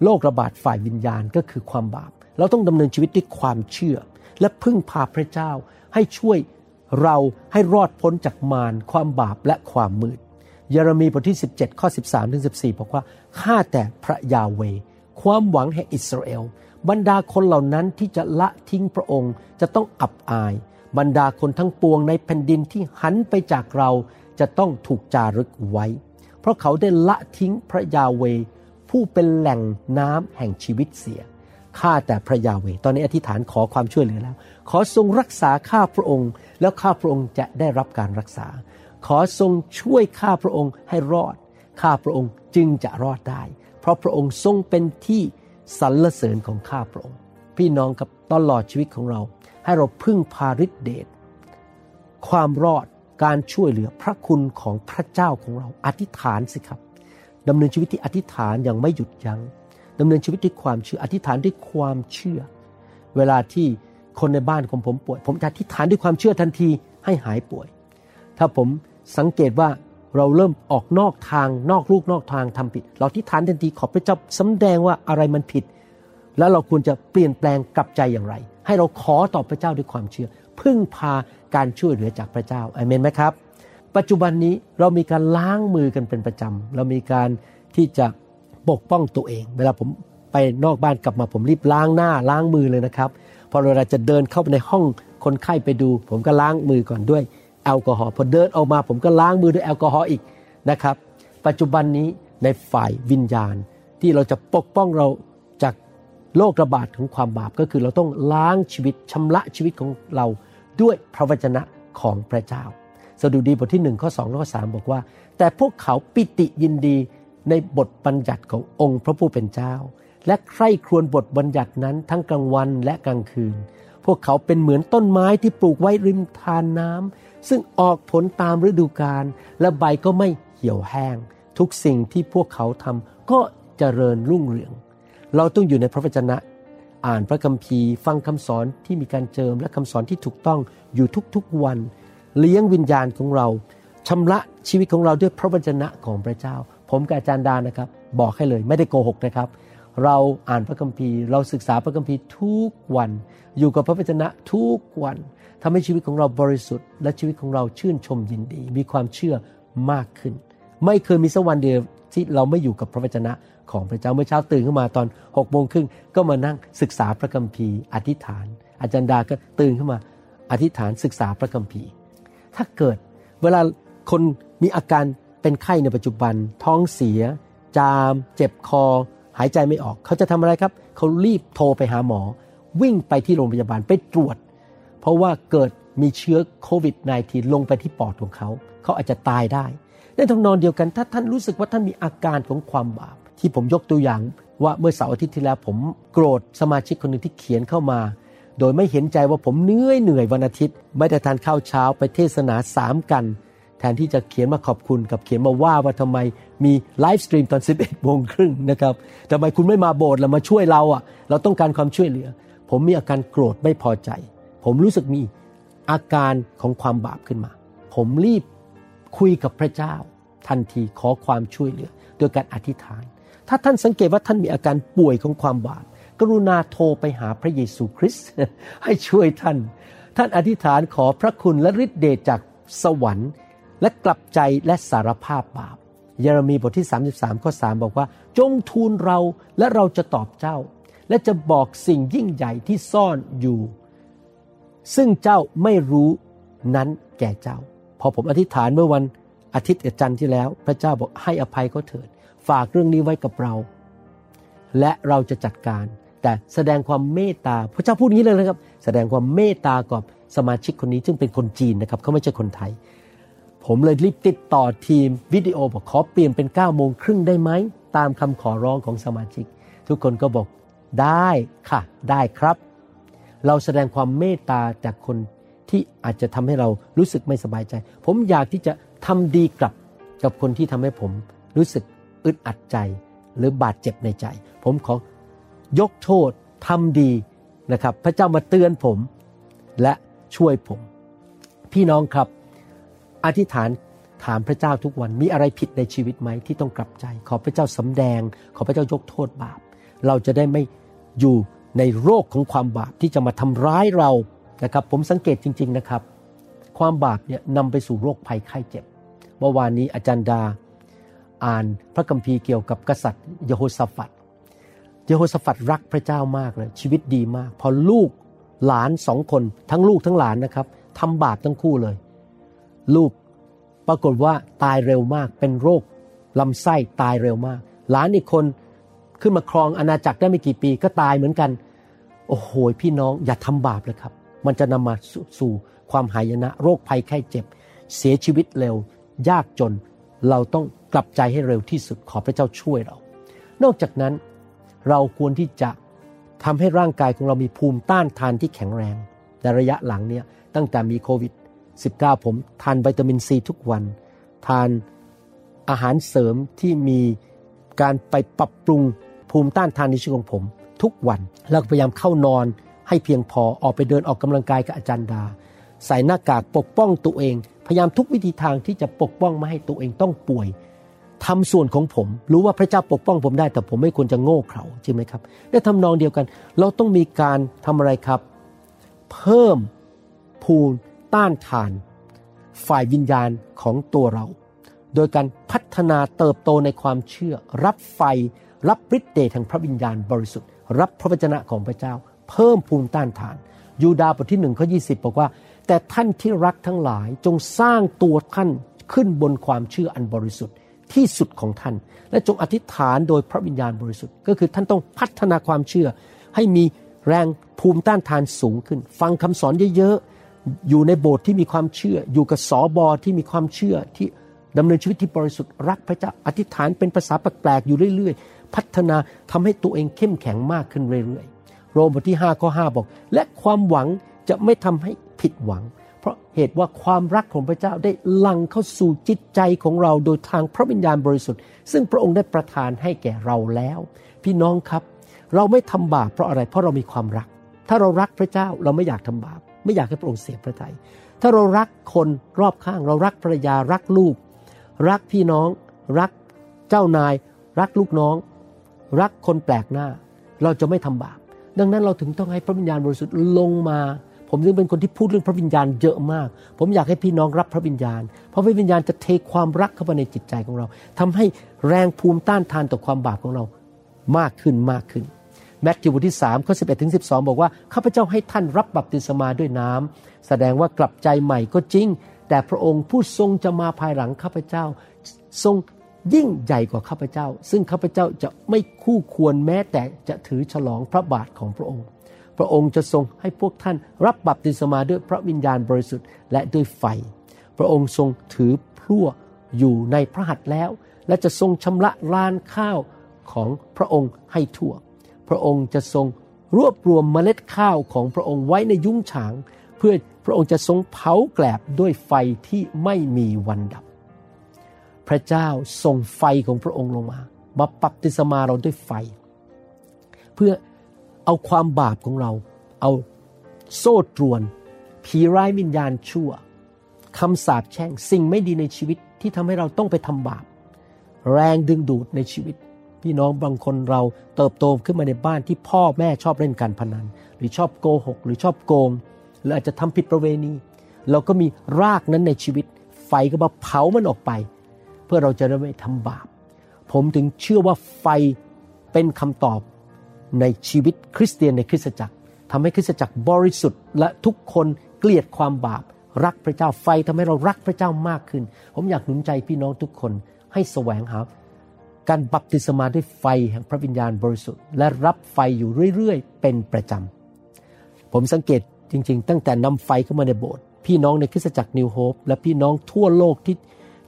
โรคระบาดฝ่ายวิญญาณก็คือความบาป เราต้องดำเนินชีวิตด้วยความเชื่อ และพึ่งพาพระเจ้าให้ช่วยเราให้รอดพ้นจากมารความบาปและความมืด เยเรมีบทที่ 17 ข้อ 13ถึง14 บอกว่าข้าแต่พระยาเว ความหวังแห่งอิสราเอล บรรดาคนเหล่านั้นที่จะละทิ้งพระองค์จะต้องอับอาย บรรดาคนทั้งปวงในแผ่นดินที่หันไปจากเราจะต้องถูกจารึกไว้ เพราะเขาได้ละทิ้งพระยาเว ผู้เป็นแหล่งน้ำแห่งชีวิตเสียข้าแต่พระยาเว ตอนนี้อธิษฐานขอความช่วยเหลือแล้ว ขอทรงรักษาข้าพระองค์ แล้วข้าพระองค์จะได้รับการรักษา ขอทรงช่วยข้าพระองค์ให้รอด ข้าพระองค์จึงจะรอดได้ เพราะพระองค์ทรงเป็นที่สรรเสริญของข้าพระองค์ พี่น้องกับตลอดชีวิตของเรา ให้เราพึ่งพาฤทธิเดชความรอดการช่วยเหลือพระคุณของพระเจ้าของเราอธิษฐานสิครับดำเนินชีวิตที่อธิษฐานอย่างไม่หยุดยัง้งดำเนินชีวิตด้วยความเชื่ออธิษฐานด้วยความเชื่อ เวลาที่คนในบ้านของผมป่วย ผมจะอธิษฐานด้วยความเชื่อทันทีให้หายป่วย ถ้าผมสังเกตว่าเราเริ่มออกนอกทางนอกลูกนอกทางทำผิด เราอธิษฐานทันทีขอพระเจ้าสำแดงว่าอะไรมันผิด แล้วเราควรจะเปลี่ยนแปลงกลับใจอย่างไร ให้เราขอต่อพระเจ้าด้วยความเชื่อ พึ่งพาการช่วยเหลือจากพระเจ้าอเมนไหมครับ ปัจจุบันนี้เรามีการล้างมือกันเป็นประจำเรามีการที่จะปกป้องตัวเอง เวลาผมไปนอกบ้านกลับมาผมรีบล้างหน้าล้างมือเลยนะครับพอเวลาจะเดินเข้าไปในห้องคนไข้ไปดู ผมก็ล้างมือก่อนด้วยแอลกอฮอล์พอเดินออกมา ผมก็ล้างมือด้วยแอลกอฮอล์อีกนะครับ ปัจจุบันนี้ในฝ่ายวิญญาณที่เราจะปกป้องเรา โรคระบาดของความบาปก็คือเราต้องล้างชีวิตชำระชีวิตของเราด้วยพระวจนะของพระเจ้า สดุดีบทที่1ข้อ2ข้อ3บอกว่า แต่พวกเขาปิติยินดีในบทบัญญัติขององค์พระผู้เป็นเจ้า และใคร่ครวญบทบัญญัตินั้นทั้งกลางวันและกลางคืน พวกเขาเป็นเหมือนต้นไม้ที่ปลูกไว้ริมทานน้ำซึ่งออกผลตามฤดูกาลและใบก็ไม่เหี่ยวแห้ง ทุกสิ่งที่พวกเขาทำก็เจริญรุ่งเรือง เราต้องอยู่ในพระวจนะ อ่านพระคัมภีร์ ฟังคำสอนที่มีการเจิมและคำสอนที่ถูกต้องอยู่ทุกๆวัน เลี้ยงวิญญาณของเราชำระชีวิตของเราด้วยพระวจนะของพระเจ้า ผมกับอาจารย์ดานะครับ บอกให้เลยไม่ได้โกหกนะครับ เราอ่านพระคัมภีร์ เราศึกษาพระคัมภีร์ทุกวัน อยู่กับพระวจนะทุกวันทำให้ชีวิตของเราบริสุทธิ์ และชีวิตของเราชื่นชมยินดี มีความเชื่อมากขึ้น ไม่เคยมีสักวันเดียวที่เราไม่อยู่กับพระวจนะ ของพระเจ้าเมื่อเช้าตื่นขึ้นมาตอนหกโมงครึ่งก็มานั่งศึกษาพระคัมภีร์อธิษฐาน อาจารย์ดาก็ตื่นขึ้นมาอธิษฐานศึกษาพระคัมภีร์ ถ้าเกิดเวลาคนมีอาการเป็นไข้ในปัจจุบัน ท้องเสีย จาม เจ็บคอ หายใจไม่ออก เขาจะทำอะไรครับ เขารีบโทรไปหาหมอ วิ่งไปที่โรงพยาบาลไปตรวจ เพราะว่าเกิดมีเชื้อโควิด -19 ลงไปที่ปอดของเขา เขาอาจจะตายได้ ในทำนองเดียวกันถ้าท่านรู้สึกว่าท่านมีอาการของความบาป ที่ผมยกตัวอย่างว่าเมื่อเสาร์อาทิตย์ที่แล้วผมโกรธสมาชิกคนหนึ่งที่เขียนเข้ามา โดยไม่เห็นใจว่าผมเหนื่อยเหนื่อยวันอาทิตย์ ไม่ได้ทานข้าวเช้าไปเทศนาสามกัน แทนที่จะเขียนมาขอบคุณกับเขียนมาว่าว่าทำไมมีไลฟ์สตรีมตอน 11โมงครึ่งนะครับทำไมคุณไม่มาโบสถ์แล้วมาช่วยเราอะ เราต้องการความช่วยเหลือ ผมมีอาการโกรธไม่พอใจ ผมรู้สึกมีอาการของความบาปขึ้นมา ผมรีบคุยกับพระเจ้า ทันทีขอความช่วยเหลือโดยการอธิษฐาน ถ้าท่านสังเกตว่าท่านมีอาการป่วยของความบาปกรุณาโทรไปหาพระเยซูคริสต์ให้ช่วยท่าน ท่านอธิษฐานขอพระคุณและฤทธิเดชจากสวรรค์ และกลับใจและสารภาพบาป เยเรมีบทที่ 33 ข้อ 3 บอกว่า จงทูลเราและเราจะตอบเจ้า และจะบอกสิ่งยิ่งใหญ่ที่ซ่อนอยู่ ซึ่งเจ้าไม่รู้นั้นแก่เจ้า พอผมอธิษฐานเมื่อวันอาทิตย์จันทร์ที่แล้ว พระเจ้าบอกให้อภัยเขาเถิด ฝากเรื่องนี้ไว้กับเรา และเราจะจัดการ แต่แสดงความเมตตาพระเจ้าพูดงี้เลยนะครับ แสดงความเมตตากับสมาชิกคนนี้ซึ่งเป็นคนจีนนะครับเขาไม่ใช่คนไทย ผมเลยรีบติดต่อทีมวิดีโอบอกขอเปลี่ยนเป็น9ก้าโมงครึ่งได้ไหมตามคำขอร้องของสมาชิก ทุกคนก็บอกได้ค่ะ ได้ครับ เราแสดงความเมตตาจากคนที่อาจจะทำให้เรารู้สึกไม่สบายใจ ผมอยากที่จะทำดีกลับกับคนที่ทำให้ผมรู้สึก อึดอัดใจหรือบาดเจ็บในใจ ผมขอยกโทษทำดีนะครับ พระเจ้ามาเตือนผมและช่วยผม พี่น้องครับ อธิษฐานถามพระเจ้าทุกวันมีอะไรผิดในชีวิตไหมที่ต้องกลับใจ ขอพระเจ้าสำแดง ขอพระเจ้ายกโทษบาป เราจะได้ไม่อยู่ในโรคของความบาปที่จะมาทำร้ายเรานะครับ ผมสังเกตจริง ๆนะครับ ความบาปเนี่ยนำไปสู่โรคภัยไข้เจ็บเมื่อวานนี้อาจารย์ดา อ่านพระคัมภีร์เกี่ยวกับกษัตริย์เยโฮสฟัดเยโฮสฟัดรักพระเจ้ามากเลยชีวิตดีมาก พอลูกหลานสองคนทั้งลูกทั้งหลานนะครับทำบาปทั้งคู่เลย ลูกปรากฏว่าตายเร็วมากเป็นโรคลำไส้ตายเร็วมาก หลานอีกคนขึ้นมาครองอาณาจักรได้ไม่กี่ปีก็ตายเหมือนกัน โอ้โหพี่น้องอย่าทำบาปเลยครับ มันจะนำมาสสู่ความหายนะ โรคภัยไข้เจ็บ เสียชีวิตเร็ว ยากจนเราต้อง กลับใจให้เร็วที่สุดขอพระเจ้าช่วยเรา นอกจากนั้นเราควรที่จะทำให้ร่างกายของเรามีภูมิต้านทานที่แข็งแรง ในระยะหลังเนี่ยตั้งแต่มีโควิด 19 ผมทานวิตามินซีทุกวัน ทานอาหารเสริมที่มีการไปปรับปรุงภูมิต้านทานในชีวิตของผม ทุกวันแล้วพยายามเข้านอนให้เพียงพอออกไปเดินออกกำลังกายกับอาจารย์ดา ใส่หน้ากากปกป้องตัวเอง พยายามทุกวิธีทางที่จะปกป้องไม่ให้ตัวเองต้องป่วย ทำส่วนของผม รู้ว่าพระเจ้าปกป้องผมได้ แต่ผมไม่ควรจะโง่เขลาใช่ไหมครับและทำนองเดียวกัน เราต้องมีการทำอะไรครับ เพิ่มภูมิต้านทาน ฝ่ายวิญญาณของตัวเรา โดยการพัฒนาเติบโตในความเชื่อ รับไฟ รับฤทธิ์เดชแห่งพระวิญญาณบริสุทธิ์ รับพระวจนะของพระเจ้า เพิ่มภูมิต้านทาน ยูดาบทที่หนึ่งข้อยีบอกว่า แต่ท่านที่รักทั้งหลายจงสร้างตัวท่านขึ้นบนความเชื่ออันบริสุทธิ์ ที่สุดของท่าน และจงอธิษฐานโดยพระวิญญาณบริสุทธิ์ ก็คือท่านต้องพัฒนาความเชื่อ ให้มีแรงภูมิต้านทานสูงขึ้น ฟังคำสอนเยอะๆ อยู่ในโบสถ์ที่มีความเชื่อ อยู่กับสอบอที่มีความเชื่อที่ดำเนินชีวิตที่บริสุทธิ์รักพระเจ้าอธิษฐานเป็นภาษาแปลกๆอยู่เรื่อยๆ พัฒนาทำให้ตัวเองเข้มแข็งมากขึ้นเรื่อยๆ โรมบทที่5ข้อ5บอก และความหวังจะไม่ทำให้ผิดหวัง เพราะเหตุว่าความรักของพระเจ้าได้ลังเข้าสู่จิตใจของเราโดยทางพระวิญญาณบริสุทธิ์ ซึ่งพระองค์ได้ประทานให้แก่เราแล้ว พี่น้องครับเราไม่ทำบาปเพราะอะไรเพราะเรามีความรัก ถ้าเรารักพระเจ้าเราไม่อยากทำบาป ไม่อยากให้พระองค์เสียพระทยัยถ้าเรารักคนรอบข้าง เรารักภรรยารักลูก รักพี่น้อง รักเจ้านาย รักลูกน้อง รักคนแปลกหน้า เราจะไม่ทำบาป ดังนั้นเราถึงต้องให้พระวิญญาณบริสุทธิ์ลงมา ผมจึงเป็นคนที่พูดเรื่องพระวิญญาณเยอะมาก ผมอยากให้พี่น้องรับพระวิญญาณ เพราะพระวิญญาณจะเทความรักเข้ามาในจิตใจของเราทำให้แรงภูมิต้านทานต่อความบาปของเรามากขึ้นมากขึ้นแมทธิวบทที่3ข้อ11ถึง12 บอกว่า ข้าพเจ้าให้ท่านรับบัพติศมาด้วยน้ำแสดงว่ากลับใจใหม่ก็จริง แต่พระองค์ผู้ทรงจะมาภายหลังข้าพเจ้า ทรงยิ่งใหญ่กว่าข้าพเจ้า ซึ่งข้าพเจ้าจะไม่คู่ควรแม้แต่จะถือฉลองพระบาทของพระองค์ พระองค์จะทรงให้พวกท่านรับบัพติศมาด้วยพระวิญญาณบริสุทธิ์และด้วยไฟ พระองค์ทรงถือพลั่วอยู่ในพระหัตถ์แล้ว และจะทรงชำระลานข้าวของพระองค์ให้ทั่ว พระองค์จะทรงรวบรวมเมล็ดข้าวของพระองค์ไว้ในยุ้งฉาง เพื่อพระองค์จะทรงเผาแกลบด้วยไฟที่ไม่มีวันดับ พระเจ้าส่งไฟของพระองค์ลงมามาปับติศมาเราด้วยไฟ เพื่อ เอาความบาปของเรา เอาโซ่ตรวน ผีร้ายวิญญาณชั่วคำสาปแช่งสิ่งไม่ดีในชีวิตที่ทำให้เราต้องไปทำบาป แรงดึงดูดในชีวิต พี่น้องบางคนเราเติบโตขึ้นมาในบ้านที่พ่อแม่ชอบเล่นการพนัน หรือชอบโกหก หรือชอบโกง หรืออาจจะทำผิดประเวณี เราก็มีรากนั้นในชีวิต ไฟก็มาเผามันออกไป เพื่อเราจะได้ไม่ทำบาป ผมถึงเชื่อว่าไฟเป็นคำตอบ ในชีวิตคริสเตียนในคริสตจักรทำให้คริสตจักรบริสุทธิ์และทุกคนเกลียดความบาป รักพระเจ้าไฟทำให้เรารักพระเจ้ามากขึ้น ผมอยากหนุนใจพี่น้องทุกคนให้แสวงหาการบัพติศมาด้วยไฟแห่งพระวิญญาณบริสุทธิ์และรับไฟอยู่เรื่อยๆ เป็นประจำ ผมสังเกตจริงๆ ตั้งแต่นำไฟเข้ามาในโบสถ์พี่น้องในคริสตจักรนิวโฮปและพี่น้องทั่วโลกที่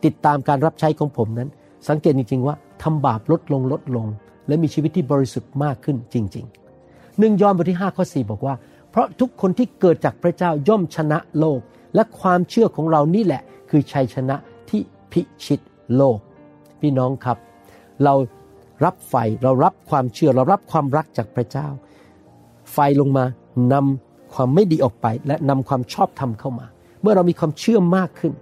ติดตามการรับใช้ของผมนั้น สังเกตจริงๆว่าทำบาปลดลงลดลง และมีชีวิตที่บริสุทธิ์มากขึ้นจริงๆหนึ่งยอห์นบทที่5ข้อ4บอกว่า เพราะทุกคนที่เกิดจากพระเจ้าย่อมชนะโลก และความเชื่อของเรานี่แหละ คือชัยชนะที่พิชิตโลก พี่น้องครับ เรารับไฟเรารับความเชื่อเรารับความรักจากพระเจ้า ไฟลงมานำความไม่ดีออกไป และนำความชอบธรรมเข้ามา เมื่อเรามีความเชื่อมากขึ้น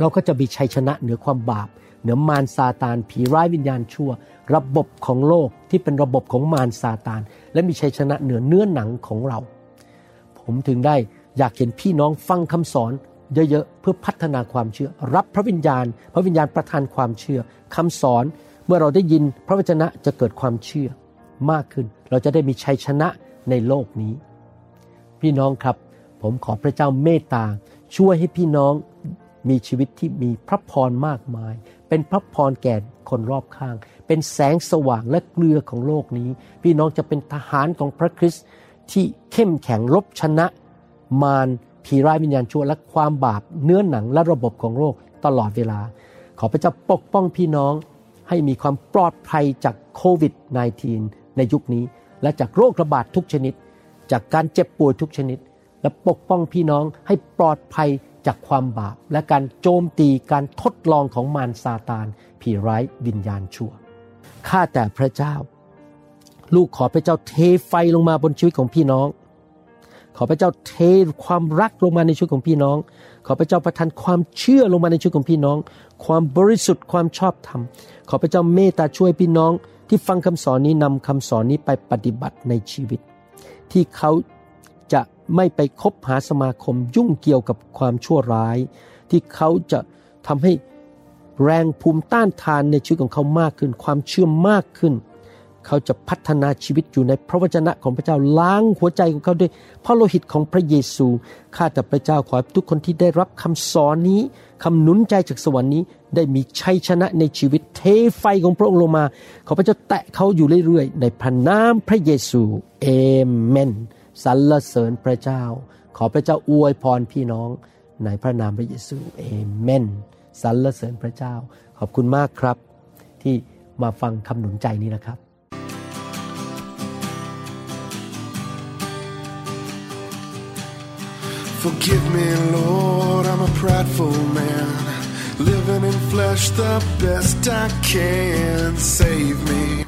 เราก็จะมีชัยชนะเหนือความบาป เหนือมารซาตานผีร้ายวิญญาณชั่ว ระบบของโลกที่เป็นระบบของมารซาตาน และมีชัยชนะเหนือเนื้อหนังของเรา ผมถึงได้อยากเห็นพี่น้องฟังคำสอนเยอะๆเพื่อพัฒนาความเชื่อ รับพระวิญญาณ พระวิญญาณประทานความเชื่อคำสอนเมื่อเราได้ยินพระวจนะจะเกิดความเชื่อมากขึ้น เราจะได้มีชัยชนะในโลกนี้ พี่น้องครับ ผมขอพระเจ้าเมตตาช่วยให้พี่น้อง มีชีวิตที่มีพระพรมากมาย เป็นพระพรแก่คนรอบข้าง เป็นแสงสว่างและเกลือของโลกนี้ พี่น้องจะเป็นทหารของพระคริสต์ที่เข้มแข็งรบชนะ มารผีร้ายวิญญาณชั่วและความบาปเนื้อหนังและระบบของโลกตลอดเวลา ขอพระเจ้าปกป้องพี่น้องให้มีความปลอดภัยจากโควิด -19 ในยุคนี้ และจากโรคระบาดทุกชนิด จากการเจ็บป่วยทุกชนิด และปกป้องพี่น้องให้ปลอดภัย จากความบาป และการโจมตีการทดลองของมารซาตาน ผีร้ายวิญญาณชั่ว ข้าแต่พระเจ้า ลูกขอพระเจ้าเทไฟลงมาบนชีวิตของพี่น้อง ขอพระเจ้าเทความรักลงมาในชีวิตของพี่น้อง ขอพระเจ้าประทานความเชื่อลงมาในชีวิตของพี่น้อง ความบริสุทธิ์ความชอบธรรม ขอพระเจ้าเมตตาช่วยพี่น้อง ที่ฟังคำสอนนี้นำคำสอนนี้ไปปฏิบัติในชีวิต ที่เขา ไม่ไปคบหาสมาคมยุ่งเกี่ยวกับความชั่วร้าย ที่เขาจะทำให้แรงภูมิต้านทานในชีวิตของเขามากขึ้น ความเชื่อมากขึ้น เขาจะพัฒนาชีวิตอยู่ในพระวจนะของพระเจ้าล้างหัวใจของเขาด้วยพระโลหิตของพระเยซูข้าแต่พระเจ้าขอให้ทุกคนที่ได้รับคำสอนนี้คำหนุนใจจากสวรรค์นี้ได้มีชัยชนะในชีวิตเทไฟของพระองค์ลงมา ขอพระเจ้าแตะเขาอยู่เรื่อยๆ ในพระนามพระเยซูเอเมน สรรเสริญพระเจ้า ขอพระเจ้าอวยพรพี่น้องในพระนามพระเยซูเอเมนสรรเสริญพระเจ้า ขอบคุณมากครับ ที่มาฟังคำหนุนใจนี้นะครับ Forgive me, Lord, I'm a prideful man. Living in flesh the best I can. Save me.